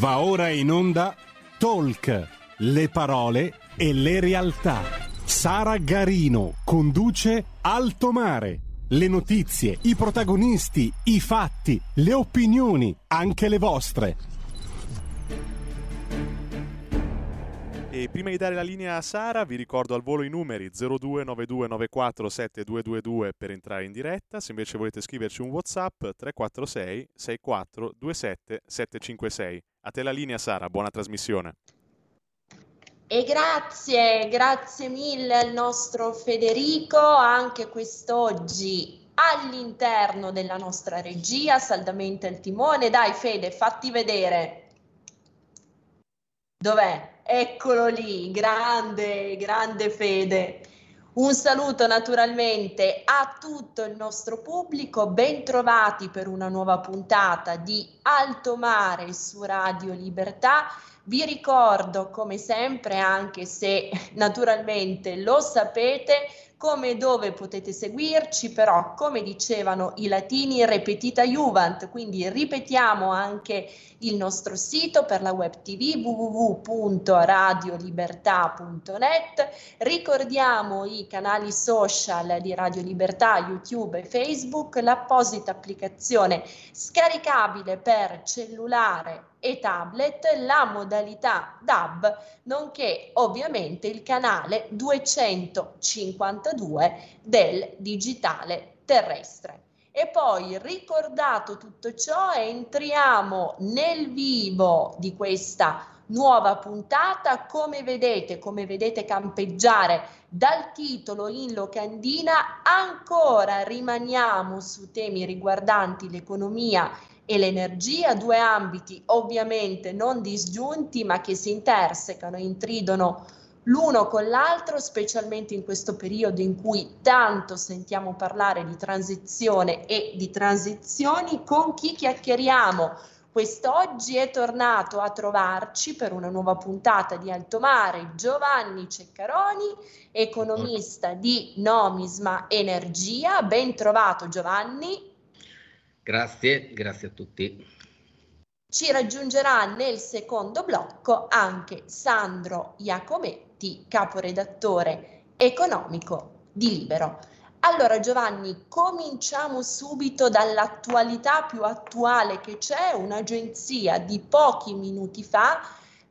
Va ora in onda Talk, le parole e le realtà. Sara Garino conduce Alto Mare. Le notizie, i protagonisti, i fatti, le opinioni, anche le vostre. E prima di dare la linea a Sara, vi ricordo al volo i numeri 0292947222 per entrare in diretta. Se invece volete scriverci un WhatsApp 346 6427 756. A te la linea Sara, buona trasmissione. E grazie, grazie mille al nostro Federico, anche quest'oggi all'interno della nostra regia, saldamente al timone. Dai Fede, fatti vedere. Dov'è? Eccolo lì, grande, grande Fede. Un saluto naturalmente a tutto il nostro pubblico, ben trovati per una nuova puntata di Alto Mare su Radio Libertà. Vi ricordo come sempre, anche se naturalmente lo sapete, come e dove potete seguirci, però come dicevano i latini, repetita Juvent, quindi ripetiamo anche il nostro sito per la web tv www.radiolibertà.net, ricordiamo i canali social di Radio Libertà, YouTube e Facebook, l'apposita applicazione scaricabile per cellulare e tablet, la modalità DAB, nonché ovviamente il canale 252 del digitale terrestre. E poi ricordato tutto ciò, entriamo nel vivo di questa nuova puntata. Come vedete, come vedete campeggiare dal titolo in locandina, ancora rimaniamo su temi riguardanti l'economia e l'energia, due ambiti ovviamente non disgiunti ma che si intersecano, intridono l'uno con l'altro, specialmente in questo periodo in cui tanto sentiamo parlare di transizione e di transizioni, con chi chiacchieriamo. Quest'oggi è tornato a trovarci per una nuova puntata di Alto Mare Giovanni Ceccaroni, economista di Nomisma Energia. Ben trovato Giovanni. Grazie, grazie a tutti. Ci raggiungerà nel secondo blocco anche Sandro Iacometti, caporedattore economico di Libero. Allora Giovanni, cominciamo subito dall'attualità più attuale che c'è, un'agenzia di pochi minuti fa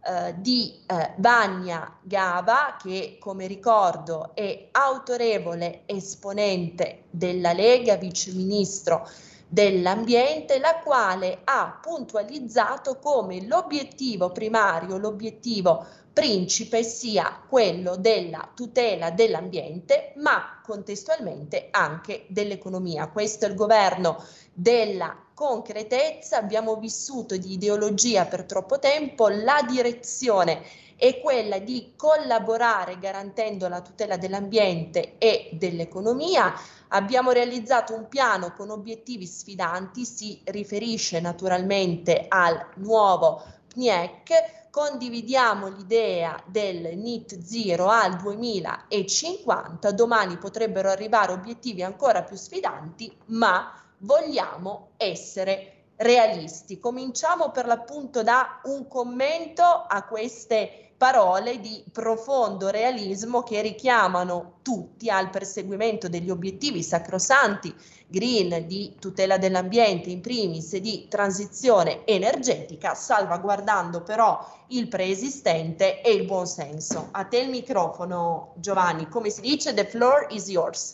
eh, di eh, Bagna Gava, che come ricordo è autorevole esponente della Lega, viceministro dell'ambiente, la quale ha puntualizzato come l'obiettivo primario, l'obiettivo principe sia quello della tutela dell'ambiente, ma contestualmente anche dell'economia. Questo è il governo della concretezza, abbiamo vissuto di ideologia per troppo tempo, la direzione è quella di collaborare garantendo la tutela dell'ambiente e dell'economia. Abbiamo realizzato un piano con obiettivi sfidanti, si riferisce naturalmente al nuovo PNIEC, condividiamo l'idea del NIT zero al 2050, domani potrebbero arrivare obiettivi ancora più sfidanti, ma vogliamo essere realisti. Cominciamo per l'appunto da un commento a queste parole di profondo realismo che richiamano tutti al perseguimento degli obiettivi sacrosanti green di tutela dell'ambiente in primis di transizione energetica, salvaguardando però il preesistente e il buonsenso. A te il microfono Giovanni, come si dice, the floor is yours.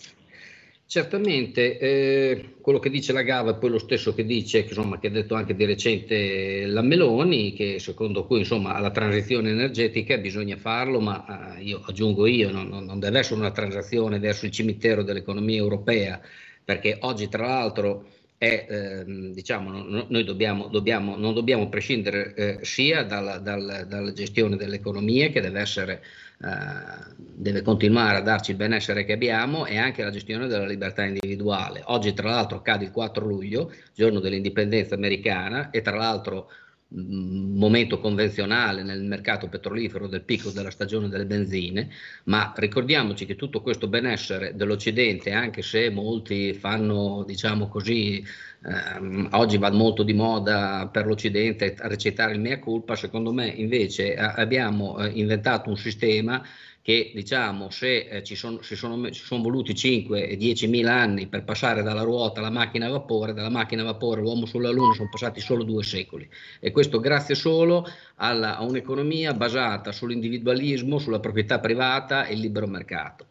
Certamente, eh, quello che dice la Gava è poi lo stesso che dice, insomma, che ha detto anche di recente la Meloni, che secondo cui insomma, alla transizione energetica bisogna farlo, ma eh, io aggiungo io, non, non, deve essere una transazione verso il cimitero dell'economia europea, perché oggi tra l'altro è, eh, diciamo, no, noi dobbiamo, dobbiamo, non dobbiamo prescindere eh, sia dalla, dalla, dalla, gestione dell'economia che deve essere eh, deve continuare a darci il benessere che abbiamo e anche la gestione della libertà individuale. Oggi tra l'altro cade il 4 luglio, giorno dell'indipendenza americana e tra l'altro momento convenzionale nel mercato petrolifero del picco della stagione delle benzine, ma ricordiamoci che tutto questo benessere dell'Occidente, anche se molti fanno, diciamo così, ehm, oggi va molto di moda per l'Occidente recitare il mea culpa, secondo me invece abbiamo eh, inventato un sistema che diciamo se eh, ci, sono, ci, sono, ci, sono, voluti 5 e 10 mila anni per passare dalla ruota alla macchina a vapore, dalla macchina a vapore l'uomo sulla Luna sono passati solo due secoli. E questo grazie solo alla, a un'economia basata sull'individualismo, sulla proprietà privata e il libero mercato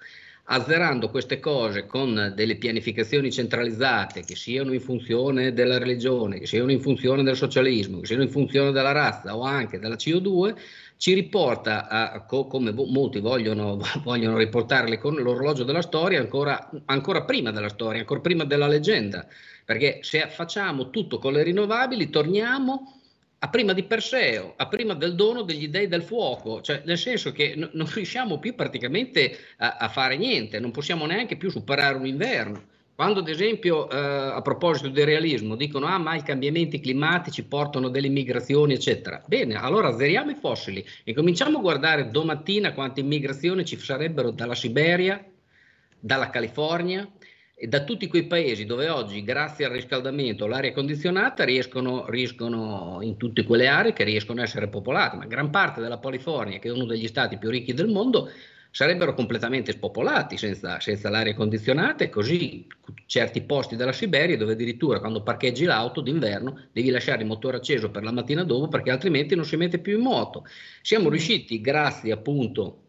azzerando queste cose con delle pianificazioni centralizzate che siano in funzione della religione, che siano in funzione del socialismo, che siano in funzione della razza o anche della CO2, ci riporta, a, come molti vogliono, vogliono riportarle con l'orologio della storia, ancora, ancora prima della storia, ancora prima della leggenda, perché se facciamo tutto con le rinnovabili torniamo a prima di Perseo, a prima del dono degli dei del fuoco, cioè nel senso che n- non riusciamo più praticamente a, a, fare niente, non possiamo neanche più superare un inverno. Quando ad esempio eh, a proposito del realismo dicono ah ma i cambiamenti climatici portano delle migrazioni eccetera, bene allora azzeriamo i fossili e cominciamo a guardare domattina quante immigrazioni ci sarebbero dalla Siberia, dalla California, da tutti quei paesi dove oggi, grazie al riscaldamento, l'aria condizionata riescono, riescono, in tutte quelle aree che riescono a essere popolate, ma gran parte della California, che è uno degli stati più ricchi del mondo, sarebbero completamente spopolati senza, senza l'aria condizionata e così certi posti della Siberia dove addirittura quando parcheggi l'auto d'inverno devi lasciare il motore acceso per la mattina dopo perché altrimenti non si mette più in moto. Siamo riusciti, grazie appunto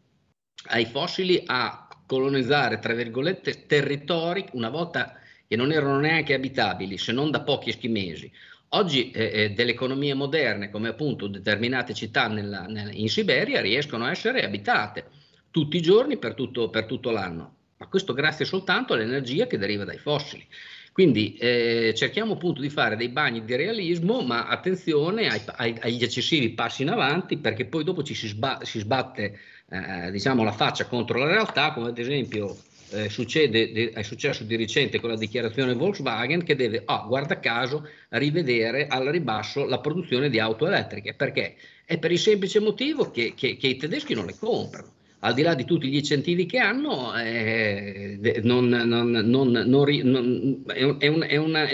ai fossili, a colonizzare, tra virgolette, territori una volta che non erano neanche abitabili, se non da pochi eschimesi. Oggi eh, eh, delle economie moderne, come appunto determinate città nella, nella, in Siberia, riescono a essere abitate tutti i giorni per tutto, per tutto l'anno, ma questo grazie soltanto all'energia che deriva dai fossili. Quindi eh, cerchiamo appunto di fare dei bagni di realismo, ma attenzione ai, ai, agli eccessivi passi in avanti, perché poi dopo ci si, sba, si sbatte eh, diciamo, la faccia contro la realtà, come ad esempio eh, succede, de, è successo di recente con la dichiarazione Volkswagen che deve, oh, guarda caso, rivedere al ribasso la produzione di auto elettriche. Perché? È per il semplice motivo che, che, che i tedeschi non le comprano al di là di tutti gli incentivi che hanno, è,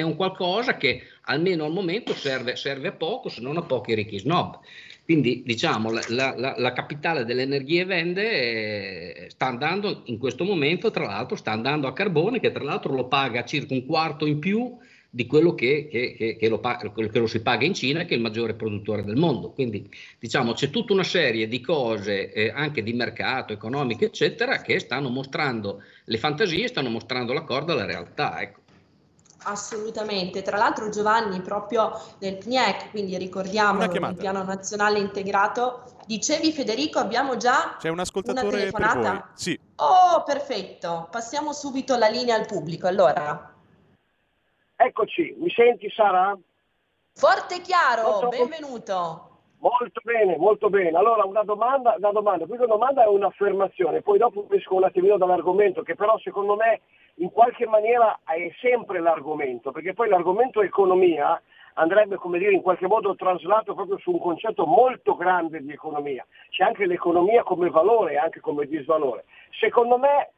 un, qualcosa che almeno al momento serve, serve a poco, se non a pochi ricchi snob. Quindi diciamo la, la, la capitale delle energie vende eh, sta andando in questo momento, tra l'altro sta andando a carbone che tra l'altro lo paga circa un quarto in più di quello che, che, che, che, lo, lo, si paga in Cina, che è il maggiore produttore del mondo. Quindi diciamo c'è tutta una serie di cose eh, anche di mercato, economiche, eccetera, che stanno mostrando le fantasie, stanno mostrando la corda alla realtà. Ecco. Assolutamente, tra l'altro Giovanni proprio nel PNIEC, quindi ricordiamo il piano nazionale integrato, dicevi Federico abbiamo già C'è un ascoltatore una telefonata? Per voi. Sì. Oh perfetto, passiamo subito la linea al pubblico allora. Eccoci, mi senti Sara? Forte e chiaro, molto, benvenuto. Molto bene, molto bene. Allora una domanda, una domanda, questa domanda è un'affermazione, poi dopo esco un attimino dall'argomento che però secondo me in qualche maniera è sempre l'argomento, perché poi l'argomento economia andrebbe come dire in qualche modo traslato proprio su un concetto molto grande di economia. C'è anche l'economia come valore e anche come disvalore. Secondo me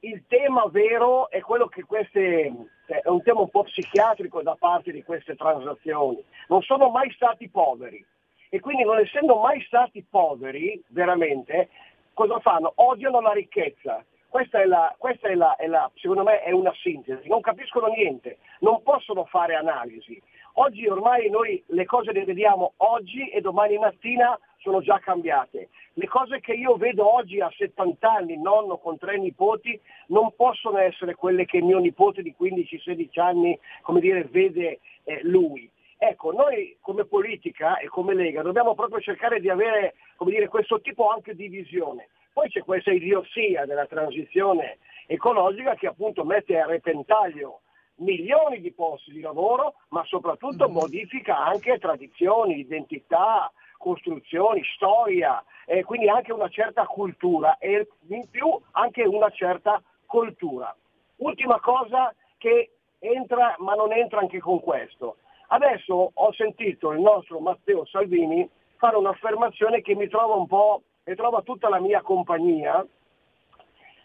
il tema vero è quello che queste, è un tema un po' psichiatrico da parte di queste transazioni. Non sono mai stati poveri e quindi non essendo mai stati poveri veramente, cosa fanno? Odiano la ricchezza questa, è la, questa è la, è la, secondo me è una sintesi, non capiscono niente, non possono fare analisi. Oggi ormai noi le cose le vediamo oggi e domani mattina sono già cambiate. Le cose che io vedo oggi a 70 anni, nonno con tre nipoti, non possono essere quelle che mio nipote di 15-16 anni, dire, vede eh, lui. Ecco, noi come politica e come Lega dobbiamo proprio cercare di avere dire, questo tipo anche di visione. Poi c'è questa idiozia della transizione ecologica che appunto mette a repentaglio milioni di posti di lavoro, ma soprattutto mm-hmm. modifica anche tradizioni, identità, costruzioni, storia, e quindi anche una certa cultura e in più anche una certa cultura. Ultima cosa che entra, ma non entra anche con questo. Adesso ho sentito il nostro Matteo Salvini fare un'affermazione che mi trova un po' e trova tutta la mia compagnia,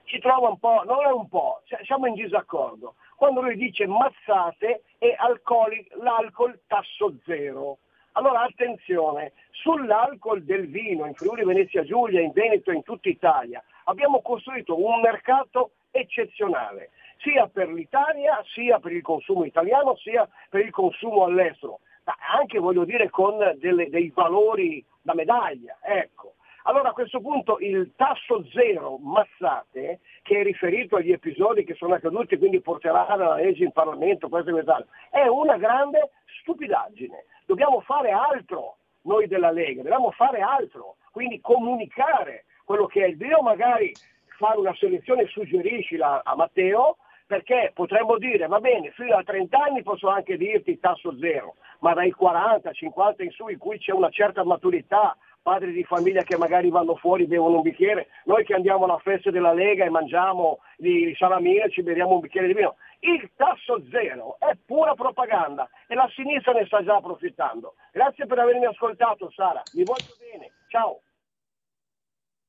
ci trova un po', non è un po', siamo in disaccordo. quando lui dice mazzate e alcoli, l'alcol tasso zero. Allora attenzione, sull'alcol del vino in Friuli Venezia Giulia, in Veneto e in tutta Italia abbiamo costruito un mercato eccezionale, sia per l'Italia, sia per il consumo italiano, sia per il consumo all'estero, ma anche voglio dire con delle, dei valori da medaglia. Ecco. Allora a questo punto il tasso zero mazzate, che è riferito agli episodi che sono accaduti, quindi porterà la legge in Parlamento, questo e quest'altro, è una grande stupidaggine. Dobbiamo fare altro noi della Lega, dobbiamo fare altro, quindi comunicare quello che è il vero, magari fare una selezione suggeriscila a Matteo, perché potremmo dire, va bene, fino a 30 anni posso anche dirti tasso zero, ma dai 40, 50 in su in cui c'è una certa maturità, padri di famiglia che magari vanno fuori, bevono un bicchiere, noi che andiamo alla festa della Lega e mangiamo di salamine e ci beviamo un bicchiere di vino. Il tasso zero è pura propaganda e la sinistra ne sta già approfittando. Grazie per avermi ascoltato Sara, vi voglio bene, ciao.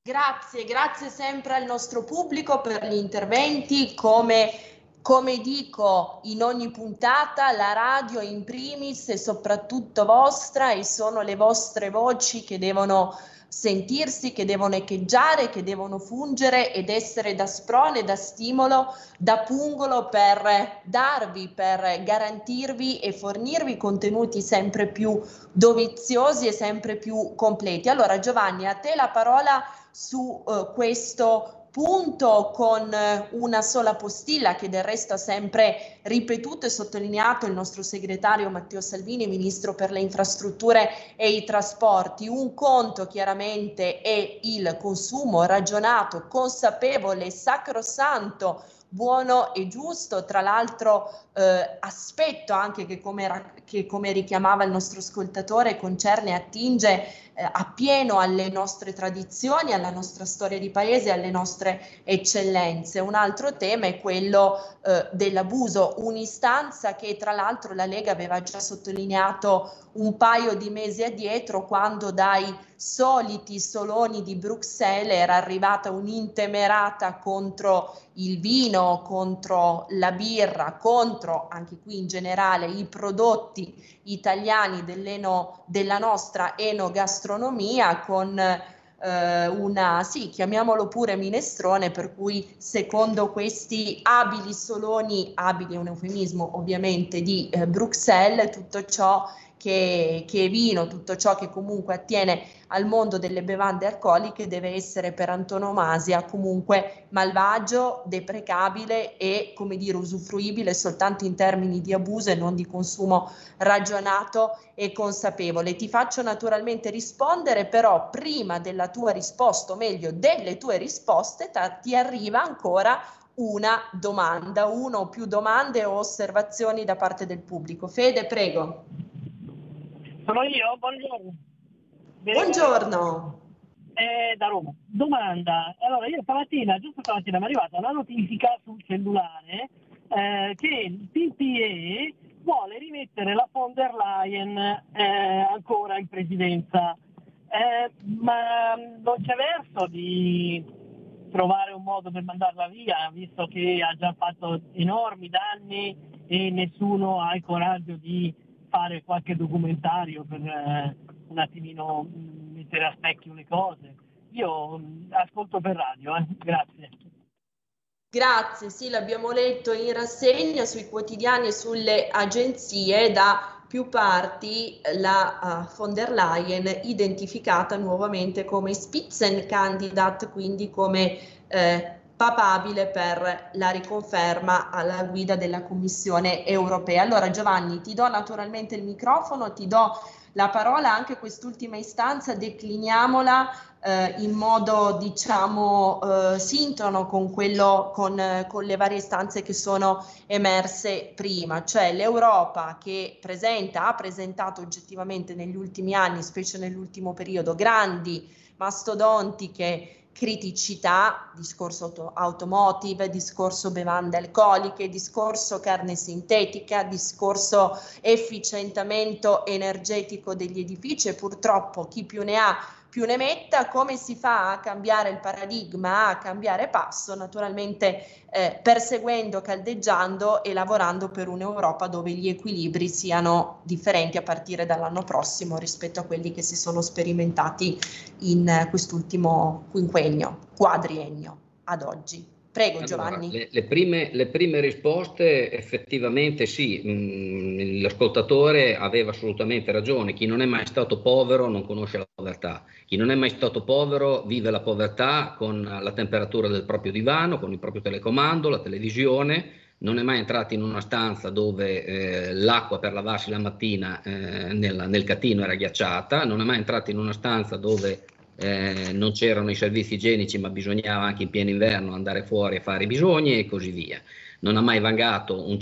Grazie, grazie sempre al nostro pubblico per gli interventi come come dico in ogni puntata, la radio in primis è soprattutto vostra e sono le vostre voci che devono sentirsi, che devono echeggiare, che devono fungere ed essere da sprone, da stimolo, da pungolo per darvi, per garantirvi e fornirvi contenuti sempre più doviziosi e sempre più completi. Allora Giovanni, a te la parola su uh, questo punto con eh, una sola postilla che del resto ha sempre ripetuto e sottolineato il nostro segretario Matteo Salvini, ministro per le infrastrutture e i trasporti. Un conto chiaramente è il consumo ragionato, consapevole, sacrosanto buono e giusto, tra l'altro eh, aspetto anche che come, che come, richiamava il nostro ascoltatore concerne e attinge eh, appieno alle nostre tradizioni, alla nostra storia di paese, alle nostre eccellenze. Un altro tema è quello eh, dell'abuso, un'istanza che tra l'altro la Lega aveva già sottolineato un paio di mesi addietro quando dai soliti soloni di Bruxelles era arrivata un'intemerata contro il vino, contro la birra, contro anche qui in generale i prodotti italiani della nostra enogastronomia con eh, una, sì, chiamiamolo pure minestrone, per cui secondo questi abili soloni, abili è un eufemismo ovviamente di eh, Bruxelles, tutto ciò che, che vino, tutto ciò che comunque attiene al mondo delle bevande alcoliche deve essere per antonomasia comunque malvagio, deprecabile e come dire usufruibile soltanto in termini di abuso e non di consumo ragionato e consapevole. Ti faccio naturalmente rispondere, però prima della tua risposta, o meglio delle tue risposte, ta- ti arriva ancora una domanda, una o più domande o osservazioni da parte del pubblico. Fede, prego. Sono io, buongiorno. Buongiorno. Eh, da Roma. Domanda. Allora, io stamattina, giusto stamattina, mi è arrivata una notifica sul cellulare eh, che il PPE vuole rimettere la von der Leyen eh, ancora in presidenza. Eh, ma non c'è verso di trovare un modo per mandarla via, visto che ha già fatto enormi danni e nessuno ha il coraggio di fare qualche documentario per eh, un attimino mm, mettere a specchio le cose. Io mm, ascolto per radio, eh. grazie. Grazie, sì, l'abbiamo letto in rassegna sui quotidiani e sulle agenzie da più parti la uh, von der Leyen identificata nuovamente come Spitzenkandidat, quindi come eh, papabile per la riconferma alla guida della Commissione europea. Allora Giovanni, ti do naturalmente il microfono, ti do la parola anche quest'ultima istanza, decliniamola eh, in modo diciamo eh, sintono con quello con, con le varie istanze che sono emerse prima, cioè l'Europa che presenta, ha presentato oggettivamente negli ultimi anni, specie nell'ultimo periodo, grandi mastodontiche criticità, discorso auto- automotive, discorso bevande alcoliche, discorso carne sintetica, discorso efficientamento energetico degli edifici e purtroppo chi più ne ha più ne metta, come si fa a cambiare il paradigma, a cambiare passo, naturalmente eh, perseguendo, caldeggiando e lavorando per un'Europa dove gli equilibri siano differenti a partire dall'anno prossimo rispetto a quelli che si sono sperimentati in quest'ultimo quinquennio, quadriennio ad oggi. Prego allora, Giovanni. Le, le, prime, le, prime, risposte effettivamente sì, mh, mm, l'ascoltatore aveva assolutamente ragione, chi non è mai stato povero non conosce la povertà, chi non è mai stato povero vive la povertà con la temperatura del proprio divano, con il proprio telecomando, la televisione, non è mai entrato in una stanza dove eh, l'acqua per lavarsi la mattina eh, nel, nel catino era ghiacciata, non è mai entrato in una stanza dove eh, non c'erano i servizi igienici ma bisognava anche in pieno inverno andare fuori a fare i bisogni e così via. Non ha mai vangato un,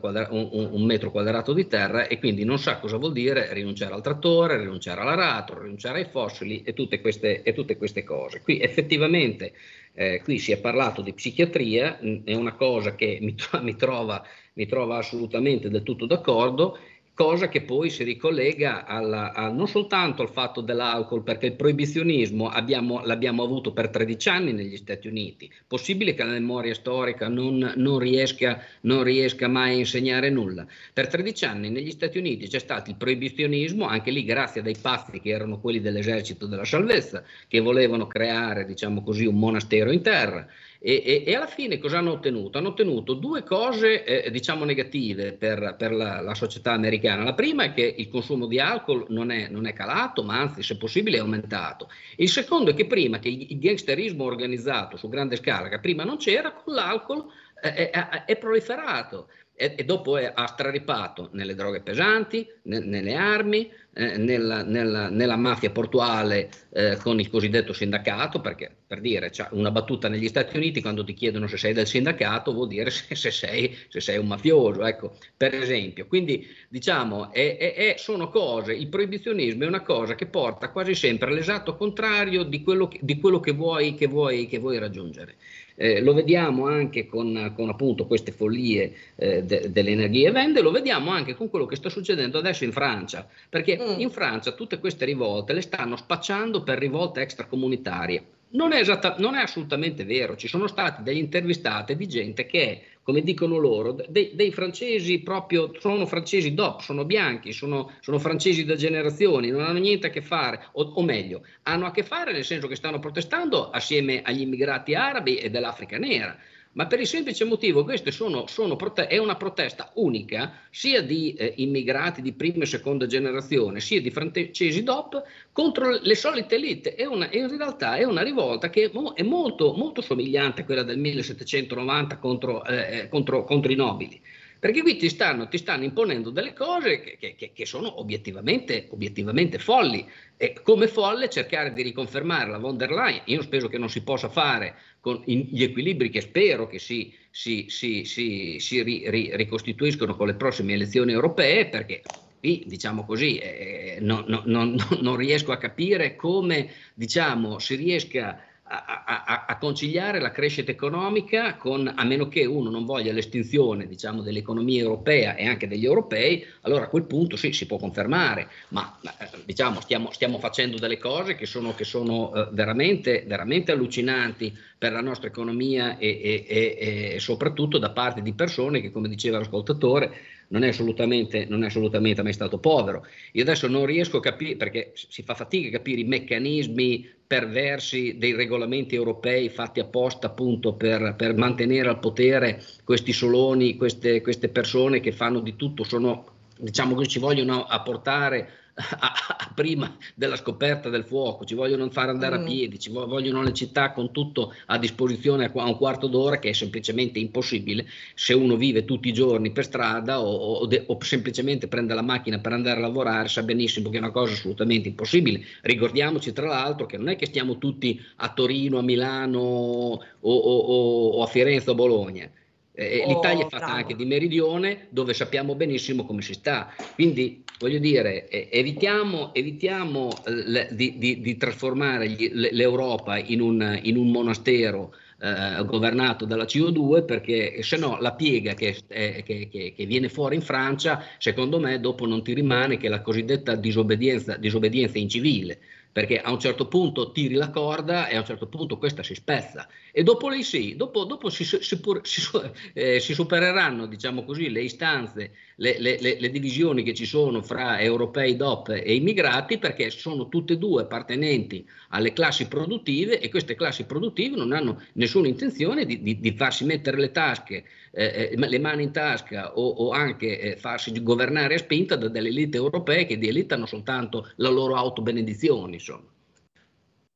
quadra- un, un, metro quadrato di terra e quindi non sa cosa vuol dire rinunciare al trattore, rinunciare all'aratro, rinunciare ai fossili e tutte queste, e tutte queste cose. Qui effettivamente eh, qui si è parlato di psichiatria, mh, è una cosa che mi, mi, trova, mi trova assolutamente del tutto d'accordo cosa che poi si ricollega alla, a, non soltanto al fatto dell'alcol, perché il proibizionismo abbiamo, l'abbiamo avuto per 13 anni negli Stati Uniti. Possibile che la memoria storica non, non, riesca, non riesca mai a insegnare nulla? Per 13 anni negli Stati Uniti c'è stato il proibizionismo, anche lì grazie a dei pazzi che erano quelli dell'esercito della salvezza, che volevano creare, diciamo così, un monastero in terra e, e, e, alla fine cosa hanno ottenuto? Hanno ottenuto due cose eh, diciamo negative per, per la, la, società americana. La prima è che il consumo di alcol non è, non è, calato, ma anzi se possibile è aumentato. Il secondo è che prima che il gangsterismo organizzato su grande scala, che prima non c'era, con l'alcol eh, è, è proliferato e, e dopo è, ha straripato nelle droghe pesanti, ne, nelle armi, eh, nella, nella, nella, mafia portuale eh, con il cosiddetto sindacato, perché per dire, c'è una battuta negli Stati Uniti quando ti chiedono se sei del sindacato vuol dire se, se, sei, se sei, un mafioso, ecco, per esempio. Quindi diciamo, è, è, sono cose, il proibizionismo è una cosa che porta quasi sempre all'esatto contrario di quello che, di quello che, vuoi, che, vuoi, che vuoi raggiungere. Eh, lo vediamo anche con, con appunto queste follie eh, de, delle energie vende, lo vediamo anche con quello che sta succedendo adesso in Francia, perché mm. in Francia tutte queste rivolte le stanno spacciando per rivolte extracomunitarie. Non è, esatta, non è assolutamente vero, ci sono stati delle intervistate di gente che come dicono loro, dei, dei, francesi proprio, sono francesi DOP, sono bianchi, sono, sono, francesi da generazioni, non hanno niente a che fare, o, o, meglio, hanno a che fare nel senso che stanno protestando assieme agli immigrati arabi e dell'Africa nera ma per il semplice motivo che sono, prote- è una protesta unica sia di eh, immigrati di prima e seconda generazione, sia di francesi DOP contro le solite elite. È una, in realtà è una rivolta che è molto, molto somigliante a quella del 1790 contro, eh, eh, contro, contro i nobili. Perché qui ti stanno, ti stanno imponendo delle cose che, che, che sono obiettivamente, obiettivamente, folli. E come folle cercare di riconfermare la von der Leyen, io spero che non si possa fare con gli equilibri che spero che si, si, si, si ri, ri, ricostituiscono con le prossime elezioni europee, perché qui, diciamo così, eh, non, non, non, non riesco a capire come diciamo, si riesca a, a, conciliare la crescita economica con, a meno che uno non voglia l'estinzione diciamo, dell'economia europea e anche degli europei, allora a quel punto sì, si può confermare, ma eh, diciamo, stiamo, stiamo, facendo delle cose che sono, che sono eh, veramente, veramente, allucinanti per la nostra economia e, e, e, e soprattutto da parte di persone che, come diceva l'ascoltatore, non è, assolutamente, non è assolutamente mai stato povero. Io adesso non riesco a capire, perché si fa fatica a capire i meccanismi perversi dei regolamenti europei fatti apposta appunto per, per mantenere al potere questi soloni, queste, queste persone che fanno di tutto, sono diciamo che ci vogliono apportare a, a prima della scoperta del fuoco, ci vogliono far andare mm. a piedi, ci vogliono le città con tutto a disposizione a un quarto d'ora che è semplicemente impossibile se uno vive tutti i giorni per strada o, o, de, o semplicemente prende la macchina per andare a lavorare, sa benissimo che è una cosa assolutamente impossibile. Ricordiamoci tra l'altro che non è che stiamo tutti a Torino, a Milano o, o a Firenze o Bologna Eh, oh, L'Italia è fatta bravo. anche di meridione dove sappiamo benissimo come si sta. Quindi voglio dire, eh, evitiamo, evitiamo eh, di, di, di, trasformare gli, l'Europa in un, in un monastero eh, governato dalla CO2 perché se no la piega che, è, che, che, che, viene fuori in Francia secondo me dopo non ti rimane che la cosiddetta disobbedienza, disobbedienza incivile perché a un certo punto tiri la corda e a un certo punto questa si spezza e dopo lei sì, dopo, dopo si, si, si, eh, si, supereranno diciamo così le istanze, le, le, le, le, divisioni che ci sono fra europei DOP e immigrati perché sono tutte e due appartenenti alle classi produttive e queste classi produttive non hanno nessuna intenzione di, di, di farsi mettere le tasche, eh, eh le mani in tasca o, o anche eh, farsi governare a spinta da delle elite europee che di elite soltanto la loro autobenedizione insomma.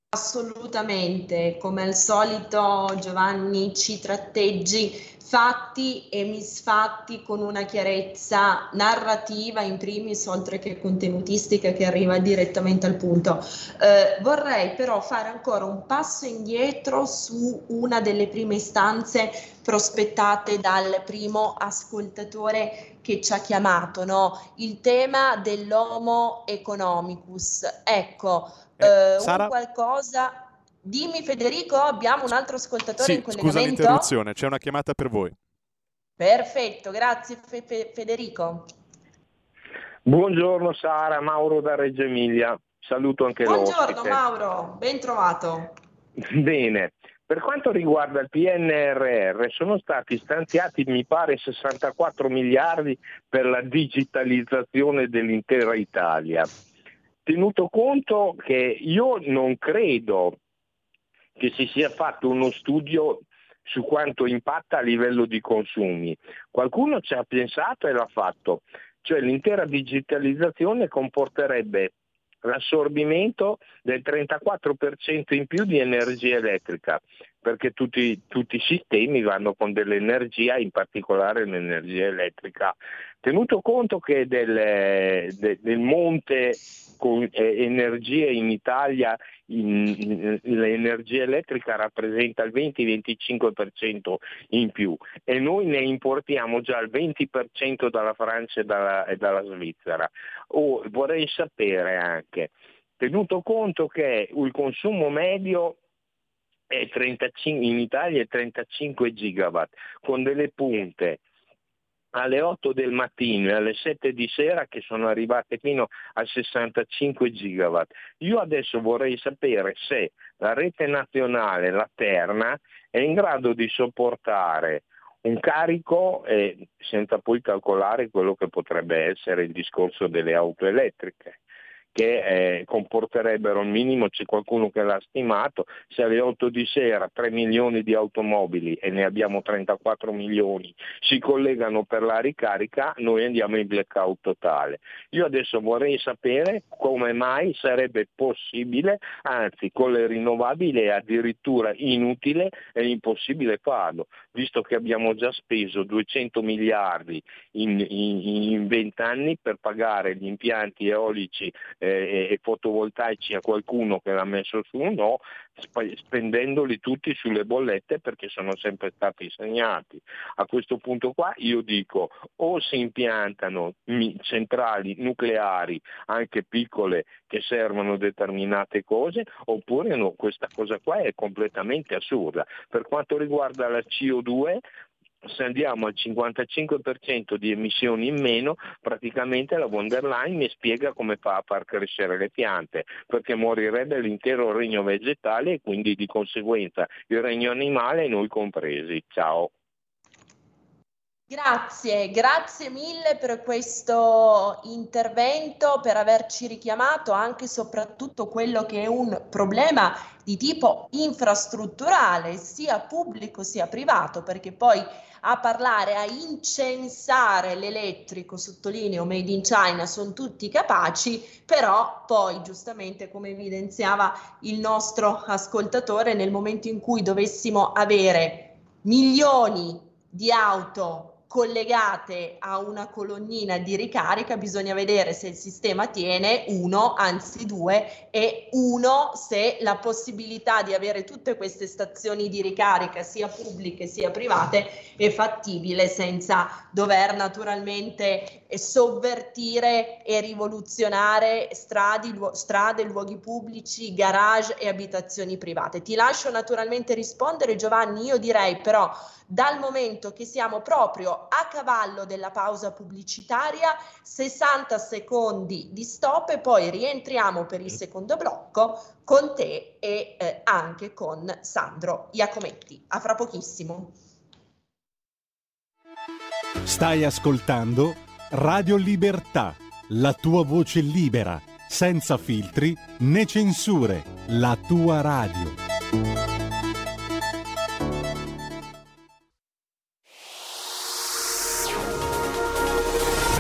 Assolutamente, come al solito Giovanni ci tratteggi fatti e misfatti con una chiarezza narrativa in primis oltre che contenutistica che arriva direttamente al punto. Eh, vorrei però fare ancora un passo indietro su una delle prime istanze prospettate dal primo ascoltatore che ci ha chiamato, no? il tema dell'homo economicus. Ecco, eh, Sara... qualcosa... Dimmi Federico, abbiamo un altro ascoltatore sì, in collegamento? Scusa l'interruzione, c'è una chiamata per voi. Perfetto, grazie Fe- Fe- Federico. Buongiorno Sara, Mauro da Reggio Emilia. Saluto anche Buongiorno l'ospite. Mauro, ben trovato. Bene, per quanto riguarda il PNRR sono stati stanziati mi pare 64 miliardi per la digitalizzazione dell'intera Italia tenuto conto che io non credo che si sia fatto uno studio su quanto impatta a livello di consumi. Qualcuno ci ha pensato e l'ha fatto, cioè l'intera digitalizzazione comporterebbe l'assorbimento del 34% in più di energia elettrica, perché tutti, tutti, i sistemi vanno con dell'energia, in particolare l'energia elettrica. Tenuto conto che del, de, del monte con eh, energia in Italia l'energia elettrica rappresenta il 20-25% in più e noi ne importiamo già il 20% dalla Francia e dalla, e dalla Svizzera. Oh, vorrei sapere anche, tenuto conto che il consumo medio 35, in Italia è 35 gigawatt, con delle punte alle 8 del mattino e alle 7 di sera che sono arrivate fino a 65 gigawatt. Io adesso vorrei sapere se la rete nazionale, la Terna, è in grado di sopportare un carico eh, senza poi calcolare quello che potrebbe essere il discorso delle auto elettriche che eh, comporterebbero al minimo, c'è qualcuno che l'ha stimato, se alle 8 di sera 3 milioni di automobili e ne abbiamo 34 milioni si collegano per la ricarica, noi andiamo in blackout totale. Io adesso vorrei sapere come mai sarebbe possibile, anzi con le rinnovabili è addirittura inutile e impossibile farlo, visto che abbiamo già speso 200 miliardi in, in, in 20 anni per pagare gli impianti eolici eh, e fotovoltaici a qualcuno che l'ha messo su, no, spendendoli tutti sulle bollette perché sono sempre stati segnati. A questo punto qua io dico o si impiantano centrali nucleari, anche piccole, che servono determinate cose, oppure no, questa cosa qua è completamente assurda. Per quanto riguarda la CO2, se andiamo al 55% di emissioni in meno, praticamente la von der Leyen mi spiega come fa a far crescere le piante, perché morirebbe l'intero regno vegetale e quindi di conseguenza il regno animale noi compresi. Ciao. Grazie, grazie mille per questo intervento, per averci richiamato anche e soprattutto quello che è un problema di tipo infrastrutturale, sia pubblico sia privato, perché poi a parlare, a incensare l'elettrico, sottolineo Made in China, sono tutti capaci, però poi giustamente come evidenziava il nostro ascoltatore, nel momento in cui dovessimo avere milioni di auto collegate a una colonnina di ricarica, bisogna vedere se il sistema tiene uno, anzi due, e uno se la possibilità di avere tutte queste stazioni di ricarica, sia pubbliche sia private, è fattibile senza dover naturalmente sovvertire e rivoluzionare stradi, lu- strade, luoghi pubblici, garage e abitazioni private. Ti lascio naturalmente rispondere Giovanni, io direi però dal momento che siamo proprio a cavallo della pausa pubblicitaria, 60 secondi di stop e poi rientriamo per il secondo blocco con te e eh, anche con Sandro Iacometti. A fra pochissimo. Stai ascoltando Radio Libertà, la tua voce libera, senza filtri né censure, la tua radio.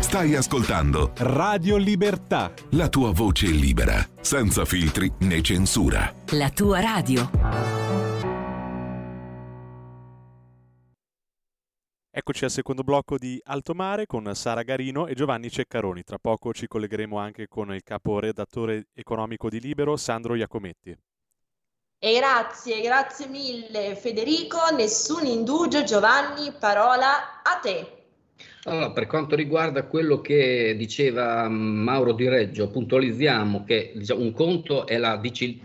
Stai ascoltando Radio Libertà. la tua voce libera, senza filtri né censura. La tua radio. Eccoci al secondo blocco di Alto Mare con Sara Garino e Giovanni Ceccaroni. Tra poco ci collegheremo anche con il capo redattore economico di Libero, Sandro Iacometti. E grazie, grazie mille Federico, nessun indugio Giovanni, parola a te. Allora, per quanto riguarda quello che diceva Mauro Di Reggio, puntualizziamo che diciamo, un conto è la digi-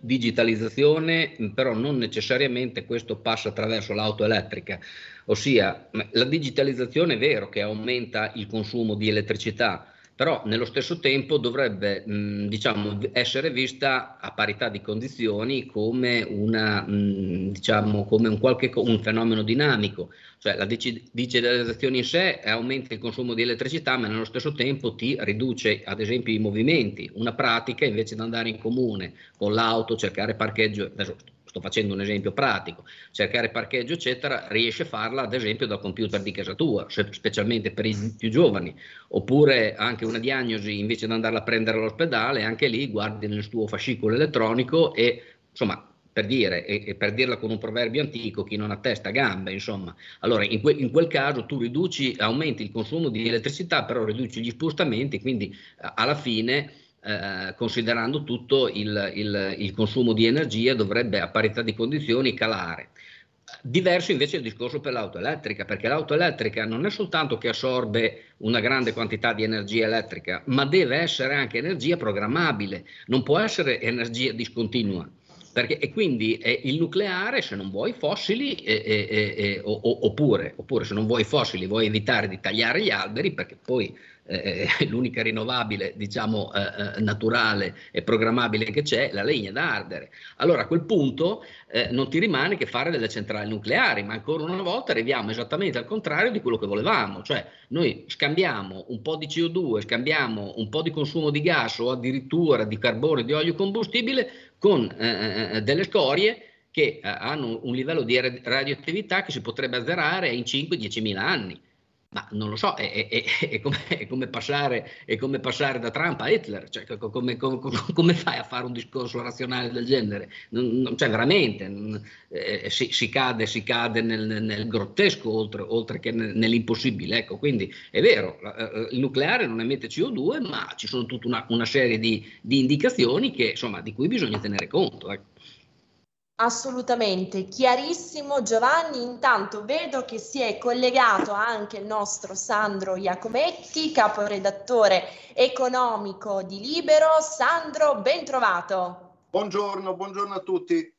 digitalizzazione, però non necessariamente questo passa attraverso l'auto elettrica, ossia la digitalizzazione è vero che aumenta il consumo di elettricità, però nello stesso tempo dovrebbe mh, diciamo, essere vista a parità di condizioni come, una, mh, diciamo, come un, qualche, un fenomeno dinamico, cioè la digitalizzazione in sé aumenta il consumo di elettricità ma nello stesso tempo ti riduce ad esempio i movimenti, una pratica invece di andare in comune con l'auto, cercare parcheggio, adesso sto facendo un esempio pratico, cercare parcheggio eccetera, riesce a farla ad esempio dal computer di casa tua, specialmente per i più giovani, oppure anche una diagnosi invece di andarla a prendere all'ospedale, anche lì guardi nel tuo fascicolo elettronico e insomma per dire, e, e per dirla con un proverbio antico, chi non ha testa gambe, insomma. Allora, in, que- in quel caso tu riduci, aumenti il consumo di elettricità, però riduci gli spostamenti, quindi alla fine eh, considerando tutto il, il- il consumo di energia, dovrebbe a parità di condizioni calare. Diverso invece il discorso per l'auto elettrica, perché l'auto elettrica non è soltanto che assorbe una grande quantità di energia elettrica, ma deve essere anche energia programmabile, non può essere energia discontinua. Perché, e quindi eh, il nucleare, se non vuoi fossili, eh, eh, o- oppure, oppure se non vuoi fossili, vuoi evitare di tagliare gli alberi, perché poi eh, è l'unica rinnovabile, diciamo, eh, eh, naturale e programmabile che c'è, la legna da ardere. Allora a quel punto eh, non ti rimane che fare delle centrali nucleari, ma ancora una volta arriviamo esattamente al contrario di quello che volevamo, cioè noi scambiamo un po' di CO2, scambiamo un po' di consumo di gas o addirittura di carbone, di olio combustibile con eh, eh, delle scorie che eh, hanno un livello di ra- radioattività che si potrebbe azzerare in 5-10 mila anni. Ma non lo so, è, è- è- come, è come passare, come passare da Trump a Hitler, cioè, co- come, co- co- come fai a fare un discorso razionale del genere? Non- non- cioè veramente non- eh, si, si cade, si cade nel, nel grottesco oltre, oltre che nel- nell'impossibile. Ecco, quindi è vero, la- eh, il nucleare non emette CO2, ma ci sono tutta una, una serie di, di indicazioni che, insomma, di cui bisogna tenere conto. ecco. Assolutamente, chiarissimo Giovanni. Intanto vedo che si è collegato anche il nostro Sandro Iacometti, caporedattore economico di Libero. Sandro, ben trovato. Buongiorno, buongiorno a tutti.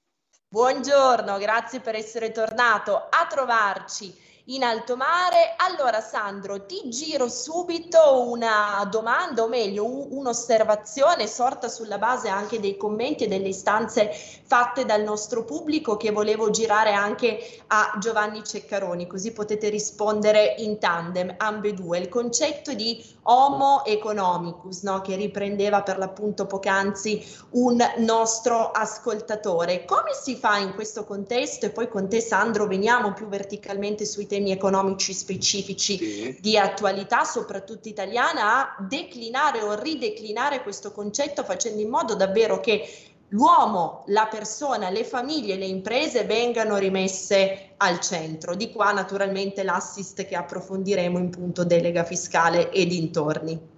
Buongiorno, grazie per essere tornato a trovarci in alto mare. Allora Sandro, ti giro subito una domanda, o meglio un, un'osservazione sorta sulla base anche dei commenti e delle istanze fatte dal nostro pubblico che volevo girare anche a Giovanni Ceccaroni, così potete rispondere in tandem, ambedue. Il concetto di homo economicus, no? che riprendeva per l'appunto poc'anzi un nostro ascoltatore. Come si fa in questo contesto? E poi con te Sandro veniamo più verticalmente sui temi economici specifici sì. di attualità, soprattutto italiana, a declinare o rideclinare questo concetto facendo in modo davvero che l'uomo, la persona, le famiglie, le imprese vengano rimesse al centro. Di qua naturalmente l'assist che approfondiremo in punto delega fiscale e dintorni.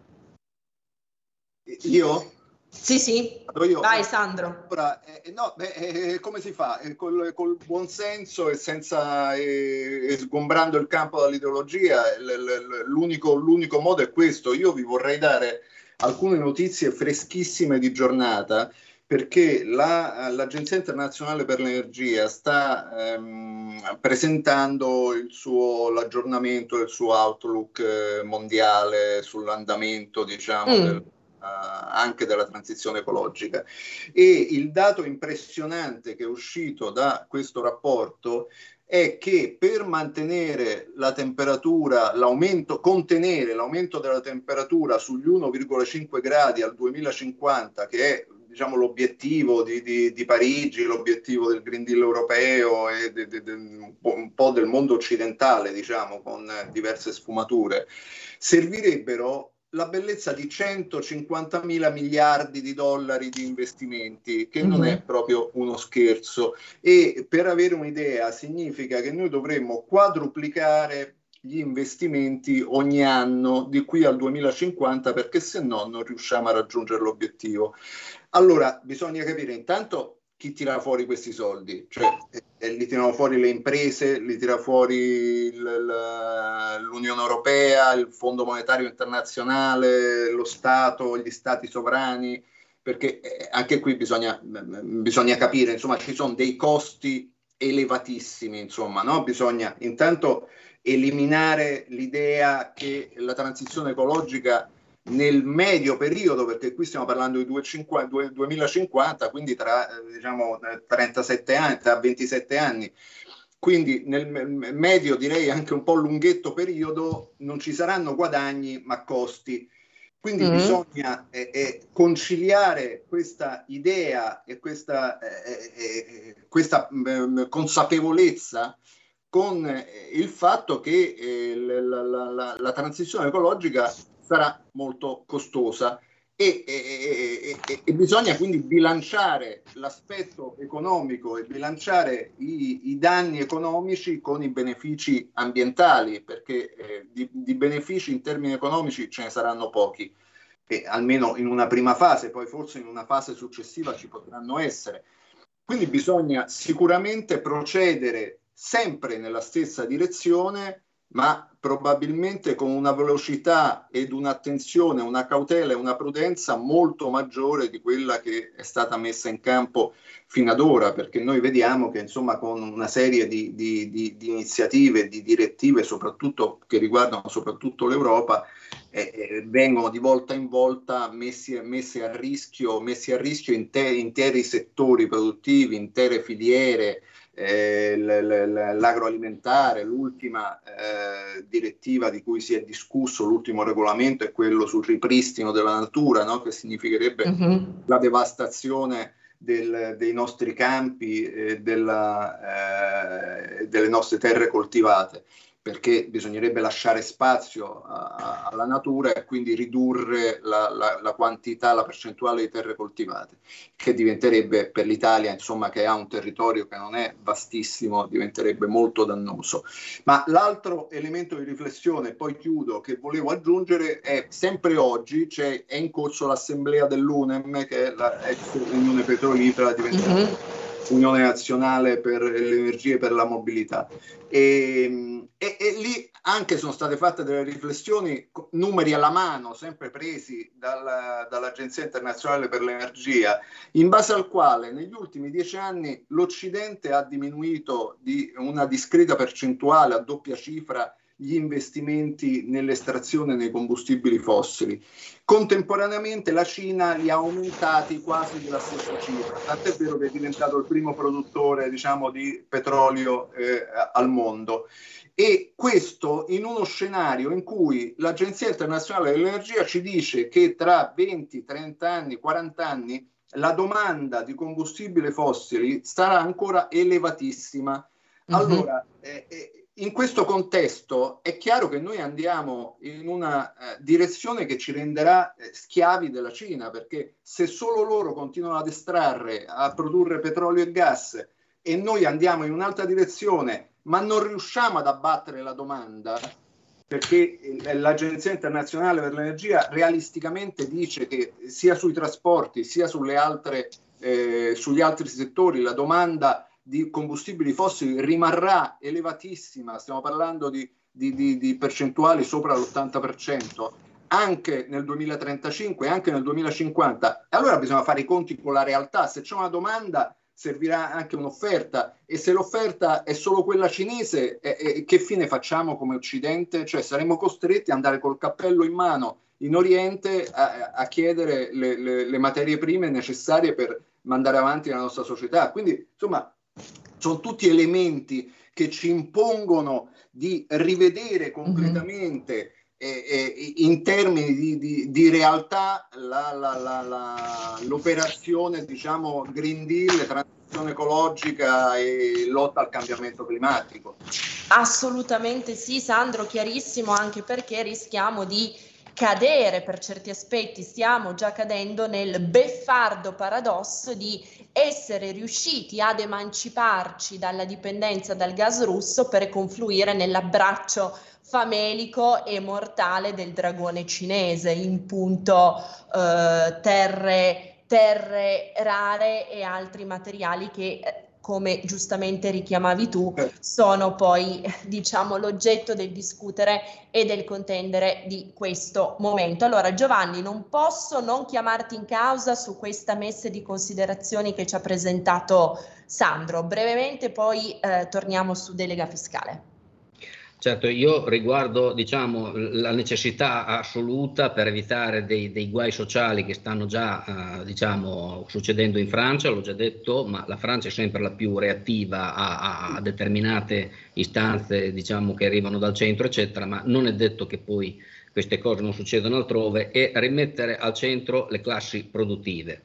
Io? Sì, sì. Io. Vai Sandro. Allora, eh, no, beh, eh, come si fa? Eh, col, col buon senso e senza eh, sgombrando il campo dall'ideologia, l'unico, l'unico modo è questo. Io vi vorrei dare alcune notizie freschissime di giornata perché la, l'Agenzia internazionale per l'energia sta ehm, presentando il suo, l'aggiornamento del suo outlook eh, mondiale sull'andamento diciamo, mm. del, uh, anche della transizione ecologica. E il dato impressionante che è uscito da questo rapporto è che per mantenere la temperatura, l'aumento, contenere l'aumento della temperatura sugli 1,5 gradi al 2050, che è diciamo, l'obiettivo di, di, di, Parigi, l'obiettivo del Green Deal europeo e de, de, de, un po' del mondo occidentale, diciamo, con diverse sfumature, servirebbero la bellezza di 150 mila miliardi di dollari di investimenti, che non è mhm. proprio uno scherzo. E per avere un'idea, significa che noi dovremmo quadruplicare gli investimenti ogni anno di qui al 2050 perché se no non riusciamo a raggiungere l'obiettivo. Allora, bisogna capire intanto chi tira fuori questi soldi, cioè eh, li tirano fuori le imprese, li tira fuori l'Unione Europea, il Fondo Monetario Internazionale, lo Stato, gli Stati sovrani, perché eh, anche qui bisogna, bisogna capire, insomma, ci sono dei costi elevatissimi, insomma, no? Bisogna intanto eliminare l'idea che la transizione ecologica nel medio periodo, perché qui stiamo parlando di 2050, quindi tra diciamo, 37 anni, tra 27 anni, quindi nel medio direi anche un po' lunghetto periodo non ci saranno guadagni ma costi. Quindi mm. bisogna eh, eh, conciliare questa idea e questa, eh, eh, eh questa mm, consapevolezza con eh, il fatto che la, la, la, la transizione ecologica sarà molto costosa e, e, e, e, bisogna quindi bilanciare l'aspetto economico e bilanciare i, i danni economici con i benefici ambientali, perché eh, di, di, benefici in termini economici ce ne saranno pochi, e almeno in una prima fase, poi forse in una fase successiva ci potranno essere. Quindi bisogna sicuramente procedere sempre nella stessa direzione ma probabilmente con una velocità ed un'attenzione, una cautela e una prudenza molto maggiore di quella che è stata messa in campo fino ad ora, perché noi vediamo che insomma con una serie di, di, di, di iniziative, di direttive, soprattutto che riguardano soprattutto l'Europa, eh, eh, vengono di volta in volta messi, messi, a rischio, messi a rischio interi, interi settori produttivi, intere filiere, eh, l'agroalimentare, l'ultima eh, direttiva di cui si è discusso, l'ultimo regolamento è quello sul ripristino della natura, no? che significherebbe mm-hmm. la devastazione del, dei nostri campi e della, eh, delle nostre terre coltivate perché bisognerebbe lasciare spazio a, a, alla natura e quindi ridurre la, la, la, quantità, la percentuale di terre coltivate, che diventerebbe per l'Italia, insomma, che ha un territorio che non è vastissimo, diventerebbe molto dannoso. Ma l'altro elemento di riflessione, poi chiudo, che volevo aggiungere è sempre oggi è in corso l'assemblea dell'UNEM, che è la ex Unione Petrolifera, diventata mm-hmm Unione Nazionale per l'Energia e per la Mobilità. E, e, e, lì anche sono state fatte delle riflessioni, numeri alla mano, sempre presi dalla, dall'Agenzia Internazionale per l'Energia, in base al quale negli ultimi dieci anni l'Occidente ha diminuito di una discreta percentuale a doppia cifra gli investimenti nell'estrazione dei combustibili fossili. Contemporaneamente la Cina li ha aumentati quasi della stessa cifra, tant'è vero che è diventato il primo produttore diciamo, di petrolio eh, al mondo. E questo in uno scenario in cui l'Agenzia internazionale dell'energia ci dice che tra 20, 30 anni, 40 anni la domanda di combustibili fossili sarà ancora elevatissima. Mm-hmm. Allora, eh, eh, in questo contesto è chiaro che noi andiamo in una eh, direzione che ci renderà eh, schiavi della Cina, perché se solo loro continuano ad estrarre, a produrre petrolio e gas e noi andiamo in un'altra direzione, ma non riusciamo ad abbattere la domanda, perché eh, l'Agenzia internazionale per l'energia realisticamente dice che sia sui trasporti sia sulle altre, eh, sugli altri settori la domanda di combustibili fossili rimarrà elevatissima, stiamo parlando di, di, di, di percentuali sopra l'80%, anche nel 2035, anche nel 2050, e allora bisogna fare i conti con la realtà. Se c'è una domanda servirà anche un'offerta e se l'offerta è solo quella cinese, eh, eh, che fine facciamo come Occidente? Cioè saremo costretti ad andare col cappello in mano in Oriente a, a chiedere le, le, le, materie prime necessarie per mandare avanti la nostra società. Quindi, insomma, sono tutti elementi che ci impongono di rivedere mhm. completamente mm-hmm. eh, eh, in termini di, di, di realtà la, la, la, l'operazione diciamo Green Deal, transizione ecologica e lotta al cambiamento climatico. Assolutamente sì, Sandro, chiarissimo anche perché rischiamo di cadere per certi aspetti, stiamo già cadendo nel beffardo paradosso di essere riusciti ad emanciparci dalla dipendenza dal gas russo per confluire nell'abbraccio famelico e mortale del dragone cinese in punto eh, terre, terre rare e altri materiali che eh, come giustamente richiamavi tu, sono poi diciamo l'oggetto del discutere e del contendere di questo momento. Allora Giovanni, non posso non chiamarti in causa su questa messa di considerazioni che ci ha presentato Sandro. Brevemente poi eh, torniamo su delega fiscale. Certo, io riguardo diciamo, la necessità assoluta per evitare dei, dei guai sociali che stanno già eh, diciamo, succedendo in Francia, l'ho già detto, ma la Francia è sempre la più reattiva a, a determinate istanze diciamo, che arrivano dal centro, eccetera, ma non è detto che poi queste cose non succedano altrove e rimettere al centro le classi produttive.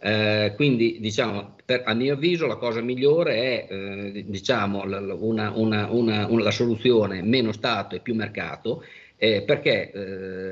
Eh, quindi diciamo, per, a mio avviso la cosa migliore è eh, diciamo, la, una, una, una, la soluzione meno Stato e più mercato eh, perché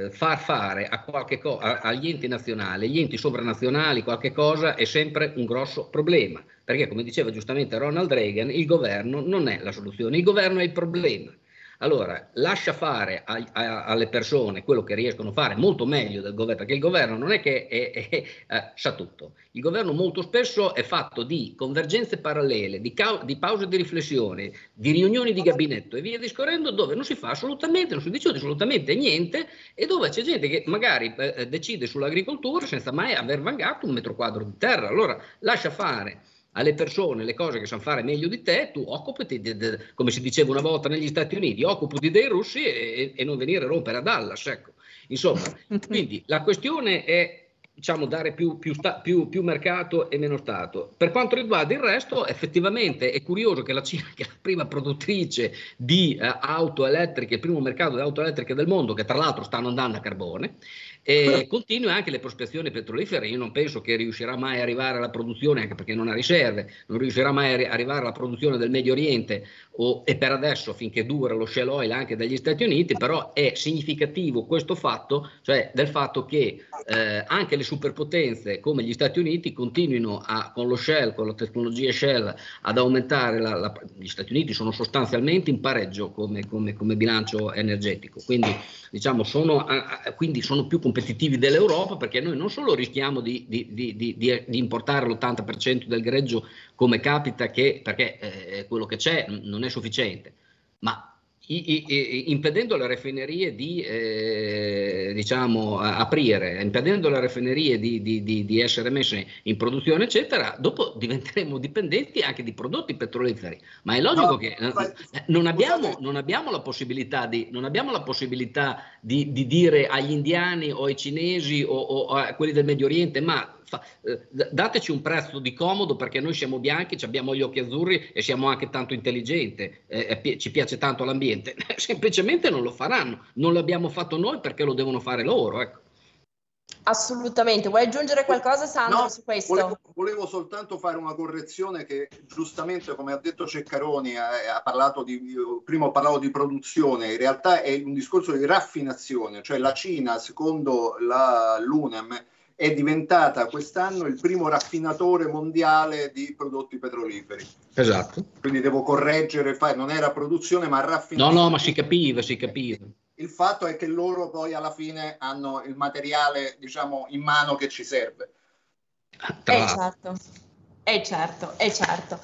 eh, far fare a qualche co- a, agli enti nazionali, agli enti sovranazionali qualche cosa è sempre un grosso problema, perché come diceva giustamente Ronald Reagan, il governo non è la soluzione, il governo è il problema. Allora, lascia fare a, a, alle persone quello che riescono a fare molto meglio del governo, perché il governo non è che è, è, è, eh, sa tutto. Il governo molto spesso è fatto di convergenze parallele, di, ca- di, pause di riflessione, di riunioni di gabinetto e via discorrendo, dove non si fa assolutamente, non si decide assolutamente niente e dove c'è gente che magari eh, eh decide sull'agricoltura senza mai aver vagato un metro quadro di terra. Allora, lascia fare alle persone le cose che sanno fare meglio di te, tu occupati, de, de, come si diceva una volta negli Stati Uniti, occupati dei russi e, e non venire a rompere a Dallas. Ecco. Insomma, quindi la questione è diciamo, dare più, più, sta, più, più, mercato e meno Stato. Per quanto riguarda il resto, effettivamente è curioso che la Cina, che è la prima produttrice di eh, auto elettriche, il primo mercato di auto elettriche del mondo, che tra l'altro stanno andando a carbone, e continui anche le prospezioni petrolifere. Io non penso che riuscirà mai a arrivare alla produzione, anche perché non ha riserve, non riuscirà mai a arrivare alla produzione del Medio Oriente o, e per adesso finché dura lo shale oil anche dagli Stati Uniti, però è significativo questo fatto, cioè del fatto che eh, anche le superpotenze come gli Stati Uniti continuino a, con lo shell, con la tecnologia shell, ad aumentare, la, la, gli Stati Uniti sono sostanzialmente in pareggio come, come, come bilancio energetico, quindi, diciamo, sono, quindi sono più competitivi competitivi dell'Europa perché noi non solo rischiamo di, di, di, di importare l'80% del greggio come capita che, perché eh, quello che c'è non è sufficiente, ma impedendo alle raffinerie di eh, diciamo, aprire, impedendo alle raffinerie di, di, di, di, essere messe in produzione, eccetera, dopo diventeremo dipendenti anche di prodotti petroliferi. Ma è logico no, che eh, non, abbiamo, non, abbiamo, la possibilità, di, la possibilità di, dire agli indiani o ai cinesi o, o a quelli del Medio Oriente, ma fa, eh, dateci un prezzo di comodo perché noi siamo bianchi, abbiamo gli occhi azzurri e siamo anche tanto intelligenti, eh, eh ci piace tanto l'ambiente. Semplicemente non lo faranno, non l'abbiamo fatto noi perché lo devono fare loro. Ecco. Assolutamente, vuoi aggiungere qualcosa Sandro no, su questo? Volevo, volevo, soltanto fare una correzione che giustamente come ha detto Ceccaroni ha, ha parlato di, prima ho parlato di produzione, in realtà è un discorso di raffinazione, cioè la Cina secondo la, l'UNEM è diventata quest'anno il primo raffinatore mondiale di prodotti petroliferi. Esatto. Quindi devo correggere, non era produzione ma raffinazione. No, no, ma si capiva, si capiva. Il fatto è che loro poi alla fine hanno il materiale, diciamo, in mano che ci serve. Eh certo, eh certo, eh certo.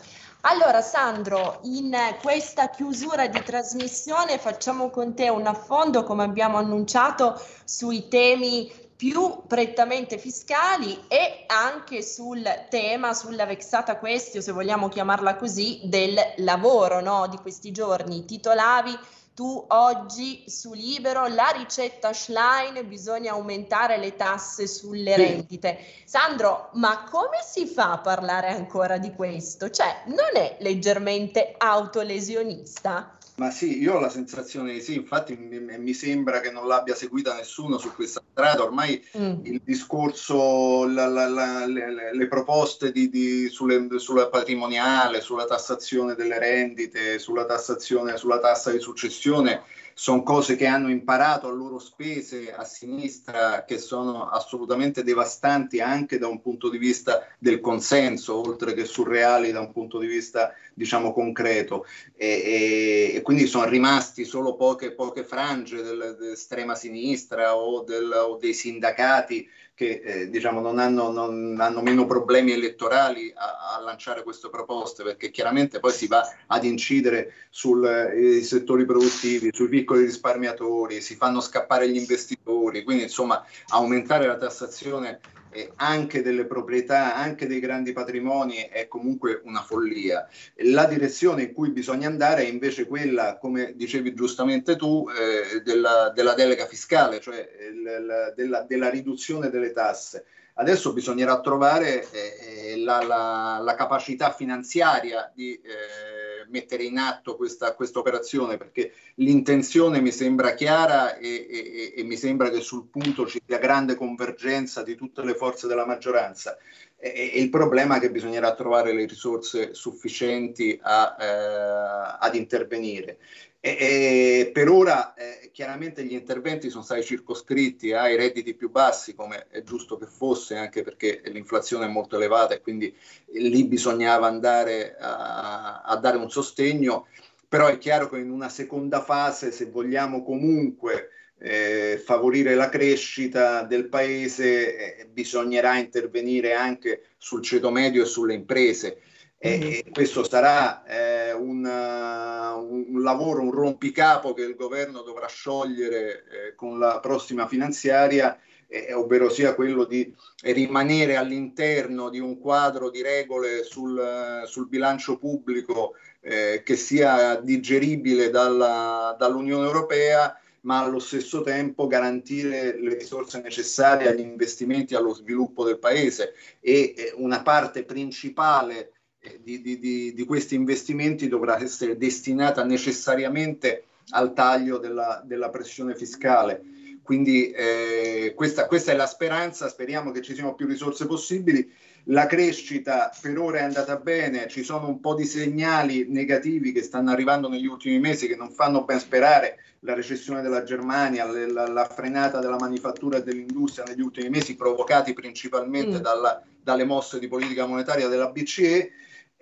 Allora Sandro, in questa chiusura di trasmissione facciamo con te un affondo, come abbiamo annunciato, sui temi più prettamente fiscali e anche sul tema, sulla vexata questione, se vogliamo chiamarla così, del lavoro no? di questi giorni. Titolavi tu oggi su Libero la ricetta Schlein bisogna aumentare le tasse sulle rendite. Sandro, ma come si fa a parlare ancora di questo? Cioè, non è leggermente autolesionista? Ma sì, io ho la sensazione di sì, infatti mi, mi, sembra che non l'abbia seguita nessuno su questa strada, ormai mm. il discorso, la, la, la, le, le, proposte di, di, sulle, sulla patrimoniale, sulla tassazione delle rendite, sulla tassazione, sulla tassa di successione, sono cose che hanno imparato a loro spese a sinistra che sono assolutamente devastanti anche da un punto di vista del consenso, oltre che surreali da un punto di vista diciamo concreto. E, e, e quindi sono rimasti solo poche, poche frange dell'estrema sinistra o, del, o dei sindacati che eh, diciamo, non, hanno, non, hanno, meno problemi elettorali a, a, lanciare queste proposte, perché chiaramente poi si va ad incidere sui eh, settori produttivi, sui piccoli risparmiatori, si fanno scappare gli investitori, quindi insomma aumentare la tassazione anche delle proprietà, anche dei grandi patrimoni è comunque una follia. La direzione in cui bisogna andare è invece quella, come dicevi giustamente tu, eh, della, della, delega fiscale, cioè il, della, della riduzione delle tasse. Adesso bisognerà trovare eh, la, la, la, capacità finanziaria di eh, mettere in atto questa, operazione perché l'intenzione mi sembra chiara e, e, e, mi sembra che sul punto ci sia grande convergenza di tutte le forze della maggioranza. E il problema è che bisognerà trovare le risorse sufficienti a, eh, ad intervenire. E, e per ora eh, chiaramente gli interventi sono stati circoscritti ai redditi più bassi, come è giusto che fosse, anche perché l'inflazione è molto elevata e quindi lì bisognava andare a, a dare un sostegno, però è chiaro che in una seconda fase, se vogliamo comunque eh, favorire la crescita del paese, eh, bisognerà intervenire anche sul ceto medio e sulle imprese e questo sarà eh, un, uh, un, lavoro, un rompicapo che il governo dovrà sciogliere eh, con la prossima finanziaria, eh, ovvero sia quello di rimanere all'interno di un quadro di regole sul, sul bilancio pubblico eh, che sia digeribile dalla, dall'Unione Europea ma allo stesso tempo garantire le risorse necessarie agli investimenti e allo sviluppo del paese. E una parte principale di, di, di, questi investimenti dovrà essere destinata necessariamente al taglio della, della pressione fiscale. Quindi eh, questa, questa, è la speranza, speriamo che ci siano più risorse possibili. La crescita per ora è andata bene, ci sono un po' di segnali negativi che stanno arrivando negli ultimi mesi che non fanno ben sperare. La recessione della Germania, la, la frenata della manifattura e dell'industria negli ultimi mesi, provocati principalmente mm. dalla, dalle mosse di politica monetaria della BCE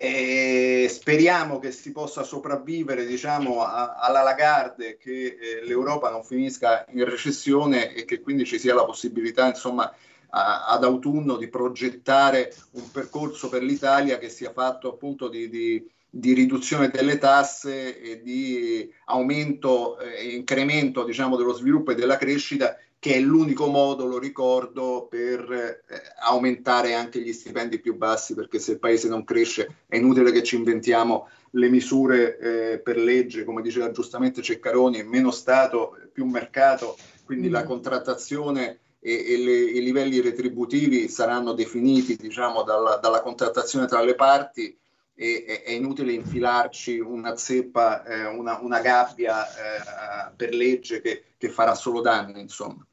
E speriamo che si possa sopravvivere diciamo, a, alla Lagarde, che eh, l'Europa non finisca in recessione e che quindi ci sia la possibilità insomma, a, ad autunno di progettare un percorso per l'Italia che sia fatto appunto di, di, di riduzione delle tasse e di aumento e eh, incremento diciamo, dello sviluppo e della crescita che è l'unico modo, lo ricordo, per eh, aumentare anche gli stipendi più bassi, perché se il paese non cresce è inutile che ci inventiamo le misure eh, per legge, come diceva giustamente Ceccaroni, meno Stato, più mercato, quindi mm. la contrattazione e, e le, i livelli retributivi saranno definiti diciamo, dalla, dalla contrattazione tra le parti e, è, inutile infilarci una zeppa, eh, una, una, gabbia eh, per legge che, che farà solo danni, insomma.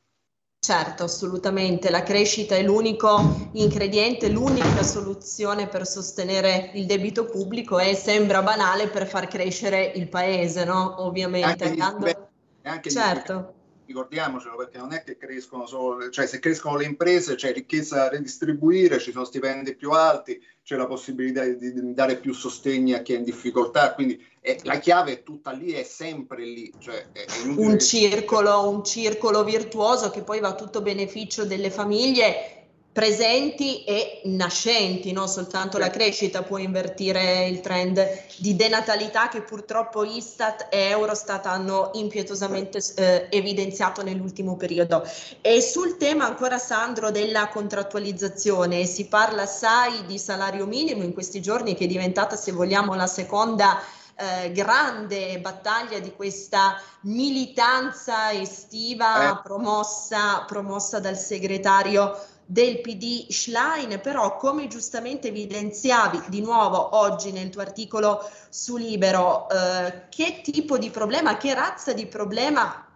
Certo, assolutamente. La crescita è l'unico ingrediente, l'unica soluzione per sostenere il debito pubblico e sembra banale per far crescere il paese, no? Ovviamente. Anche andando... anche certo. Ricordiamocelo perché non è che crescono solo, cioè se crescono le imprese c'è ricchezza da redistribuire, ci sono stipendi più alti, c'è la possibilità di, dare più sostegni a chi è in difficoltà, quindi è, la chiave è tutta lì, è sempre lì. Cioè è, un, circolo, un circolo virtuoso che poi va a tutto beneficio delle famiglie presenti e nascenti, non soltanto la crescita può invertire il trend di denatalità che purtroppo Istat e Eurostat hanno impietosamente eh, evidenziato nell'ultimo periodo. E sul tema ancora Sandro della contrattualizzazione, si parla assai di salario minimo in questi giorni che è diventata se vogliamo la seconda eh, grande battaglia di questa militanza estiva eh. promossa, promossa dal segretario del PD Schlein, però come giustamente evidenziavi di nuovo oggi nel tuo articolo su Libero, eh, che tipo di problema, che razza di problema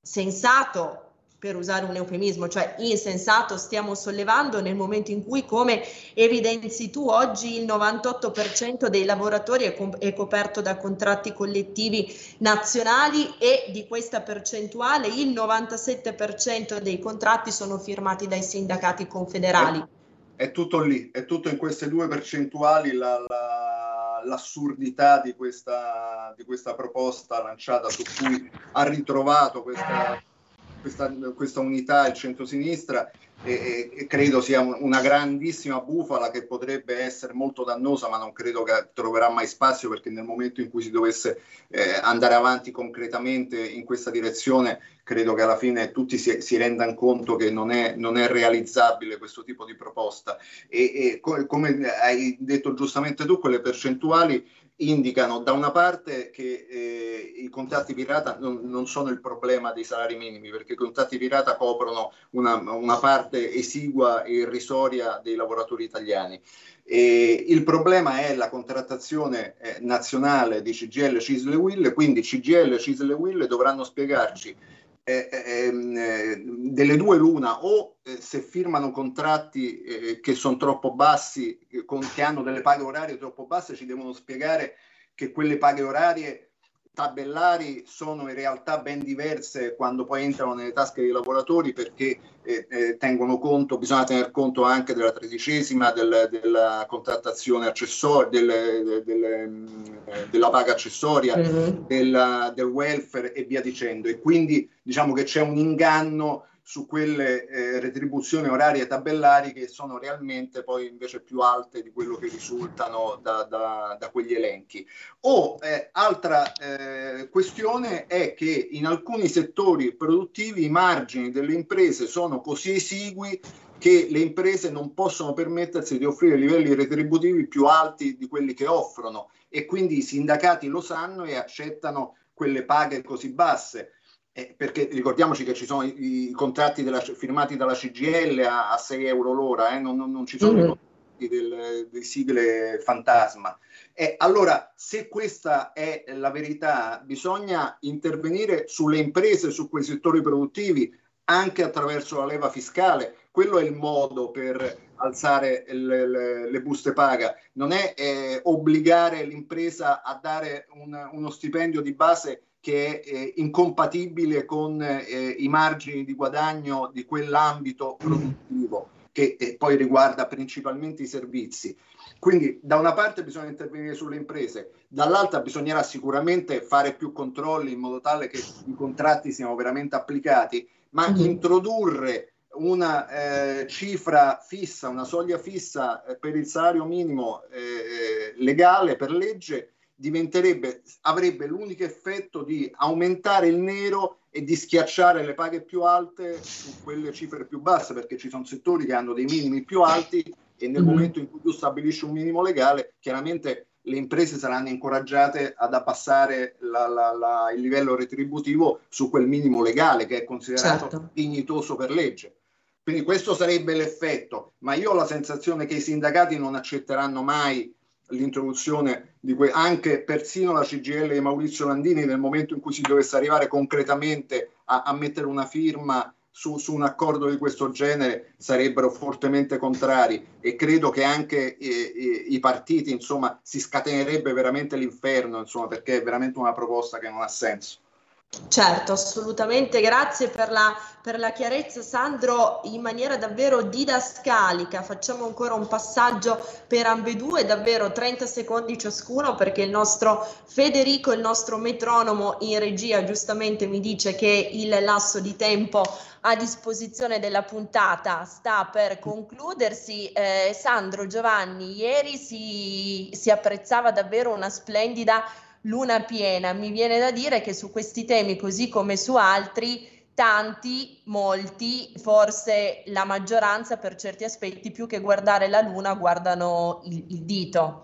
sensato per usare un eufemismo, cioè insensato, stiamo sollevando nel momento in cui, come evidenzi tu, oggi il 98% dei lavoratori è, com- è coperto da contratti collettivi nazionali e di questa percentuale il 97% dei contratti sono firmati dai sindacati confederali. È, è tutto lì, è tutto in queste due percentuali la, la, l'assurdità di questa, di questa proposta lanciata su cui ha ritrovato questa questa, questa unità il centrosinistra e, e credo sia un, una grandissima bufala che potrebbe essere molto dannosa, ma non credo che troverà mai spazio perché nel momento in cui si dovesse eh, andare avanti concretamente in questa direzione, credo che alla fine tutti si, si rendano conto che non è, non è, realizzabile questo tipo di proposta. E, e come hai detto giustamente tu, quelle percentuali indicano da una parte che eh, i contratti pirata non, non, sono il problema dei salari minimi, perché i contratti pirata coprono una, una parte esigua e irrisoria dei lavoratori italiani. E il problema è la contrattazione eh, nazionale di CGL, CISL e WIL, quindi CGL, CISL e WIL dovranno spiegarci eh, ehm, eh, delle due l'una o eh, se firmano contratti eh, che sono troppo bassi, che hanno delle paghe orarie troppo basse, ci devono spiegare che quelle paghe orarie tabellari sono in realtà ben diverse quando poi entrano nelle tasche dei lavoratori perché eh, eh, tengono conto, bisogna tener conto anche della tredicesima, del, della contrattazione accessoria, del, del, mm, della paga accessoria, mm-hmm. della, del welfare e via dicendo. E quindi diciamo che c'è un inganno su quelle eh, retribuzioni orarie tabellari che sono realmente poi invece più alte di quello che risultano da, da, da quegli elenchi. O eh, altra eh, questione è che in alcuni settori produttivi i margini delle imprese sono così esigui che le imprese non possono permettersi di offrire livelli retributivi più alti di quelli che offrono e quindi i sindacati lo sanno e accettano quelle paghe così basse eh, perché ricordiamoci che ci sono i, i contratti della, firmati dalla CGL a, a 6 euro l'ora, eh, non, non, non, ci sono mm-hmm. i del, dei sigle fantasma. Eh, allora, se questa è la verità, bisogna intervenire sulle imprese, su quei settori produttivi, anche attraverso la leva fiscale. Quello è il modo per alzare le, le, le buste paga, non è eh, obbligare l'impresa a dare un, uno stipendio di base che è eh, incompatibile con eh, i margini di guadagno di quell'ambito produttivo. che eh, poi riguarda principalmente i servizi. Quindi da una parte bisogna intervenire sulle imprese, dall'altra bisognerà sicuramente fare più controlli in modo tale che i contratti siano veramente applicati, ma Mhm. introdurre una eh, cifra fissa, una soglia fissa eh, per il salario minimo eh, legale per legge diventerebbe, avrebbe l'unico effetto di aumentare il nero e di schiacciare le paghe più alte su quelle cifre più basse, perché ci sono settori che hanno dei minimi più alti e nel Mhm. momento in cui tu stabilisci un minimo legale, chiaramente le imprese saranno incoraggiate ad abbassare la- la- la- il livello retributivo su quel minimo legale che è considerato Certo. dignitoso per legge. Quindi questo sarebbe l'effetto, ma io ho la sensazione che i sindacati non accetteranno mai l'introduzione di que- anche persino la CGL di Maurizio Landini nel momento in cui si dovesse arrivare concretamente a, a mettere una firma su, su un accordo di questo genere sarebbero fortemente contrari e credo che anche eh, eh, i partiti insomma si scatenerebbe veramente l'inferno insomma perché è veramente una proposta che non ha senso. Certo, assolutamente, grazie per la, per la chiarezza Sandro, in maniera davvero didascalica. Facciamo ancora un passaggio per ambedue, davvero 30 secondi ciascuno, perché il nostro Federico, il nostro metronomo in regia, giustamente mi dice che il lasso di tempo a disposizione della puntata sta per concludersi. Eh, Sandro Giovanni, ieri si, si apprezzava davvero una splendida luna piena. Mi viene da dire che su questi temi, così come su altri, tanti, molti, forse la maggioranza per certi aspetti, più che guardare la luna, guardano il, il dito.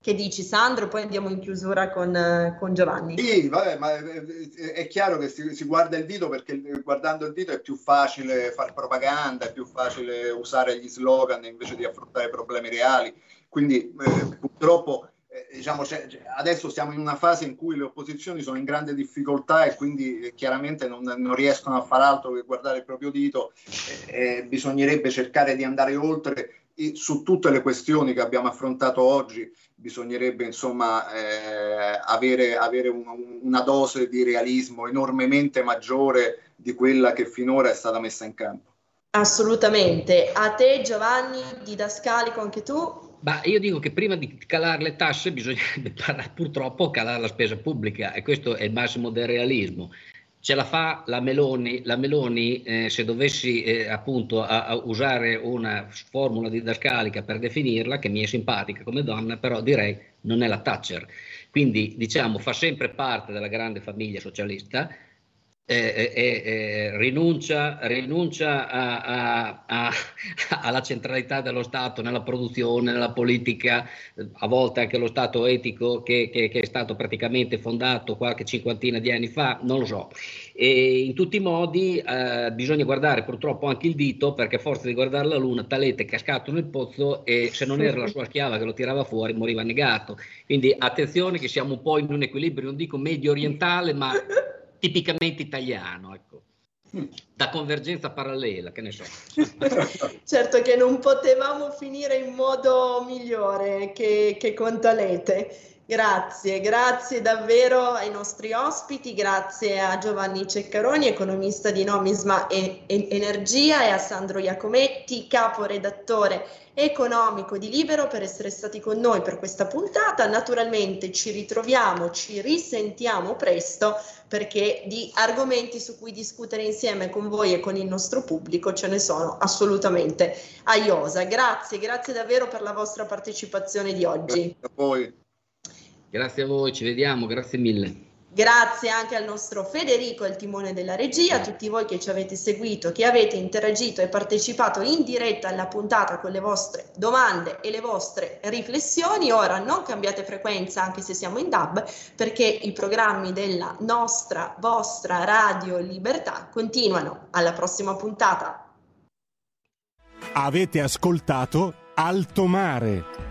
Che dici Sandro? Poi andiamo in chiusura con, con Giovanni. Sì, vabbè, ma è, è chiaro che si, si guarda il dito perché guardando il dito è più facile fare propaganda, è più facile usare gli slogan invece di affrontare problemi reali. Quindi eh, purtroppo diciamo, c'è- c'è- adesso siamo in una fase in cui le opposizioni sono in grande difficoltà e quindi eh, chiaramente non, non riescono a fare altro che guardare il proprio dito. Eh, eh, bisognerebbe cercare di andare oltre e su tutte le questioni che abbiamo affrontato oggi bisognerebbe insomma eh, avere, avere un- una dose di realismo enormemente maggiore di quella che finora è stata messa in campo. Assolutamente. A te Giovanni, didascalico anche tu? Ma io dico che prima di calare le tasse bisognerebbe purtroppo calare la spesa pubblica e questo è il massimo del realismo. Ce la fa la Meloni, la Meloni eh, se dovessi eh, appunto a- a usare una formula didascalica per definirla, che mi è simpatica come donna, però direi non è la Thatcher. Quindi diciamo fa sempre parte della grande famiglia socialista, eh, eh, rinuncia, rinuncia a- a- a- alla centralità dello Stato nella produzione, nella politica, a volte anche lo Stato etico che, che- che è stato praticamente fondato qualche cinquantina di anni fa, non lo so. E in tutti i modi eh, bisogna guardare purtroppo anche il dito perché a forza di guardare la luna Talete è cascato nel pozzo e se non era la sua schiava che lo tirava fuori moriva annegato. Quindi attenzione che siamo un po' in un equilibrio, non dico medio orientale, ma tipicamente italiano, ecco. Da convergenza parallela, che ne so. Certo che non potevamo finire in modo migliore che, che con Talete. Grazie, grazie davvero ai nostri ospiti, grazie a Giovanni Ceccaroni, economista di Nomisma e, e Energia, e a Sandro Iacometti, caporedattore economico di Libero, per essere stati con noi per questa puntata. Naturalmente ci ritroviamo, ci risentiamo presto perché di argomenti su cui discutere insieme con voi e con il nostro pubblico ce ne sono assolutamente a iosa. Grazie, grazie davvero per la vostra partecipazione di oggi. A voi. Grazie a voi, ci vediamo, grazie mille. Grazie anche al nostro Federico, il timone della regia, a tutti voi che ci avete seguito, che avete interagito e partecipato in diretta alla puntata con le vostre domande e le vostre riflessioni. Ora non cambiate frequenza anche se siamo in DAB perché i programmi della nostra, vostra Radio Libertà continuano. Alla prossima puntata. Avete ascoltato Alto Mare.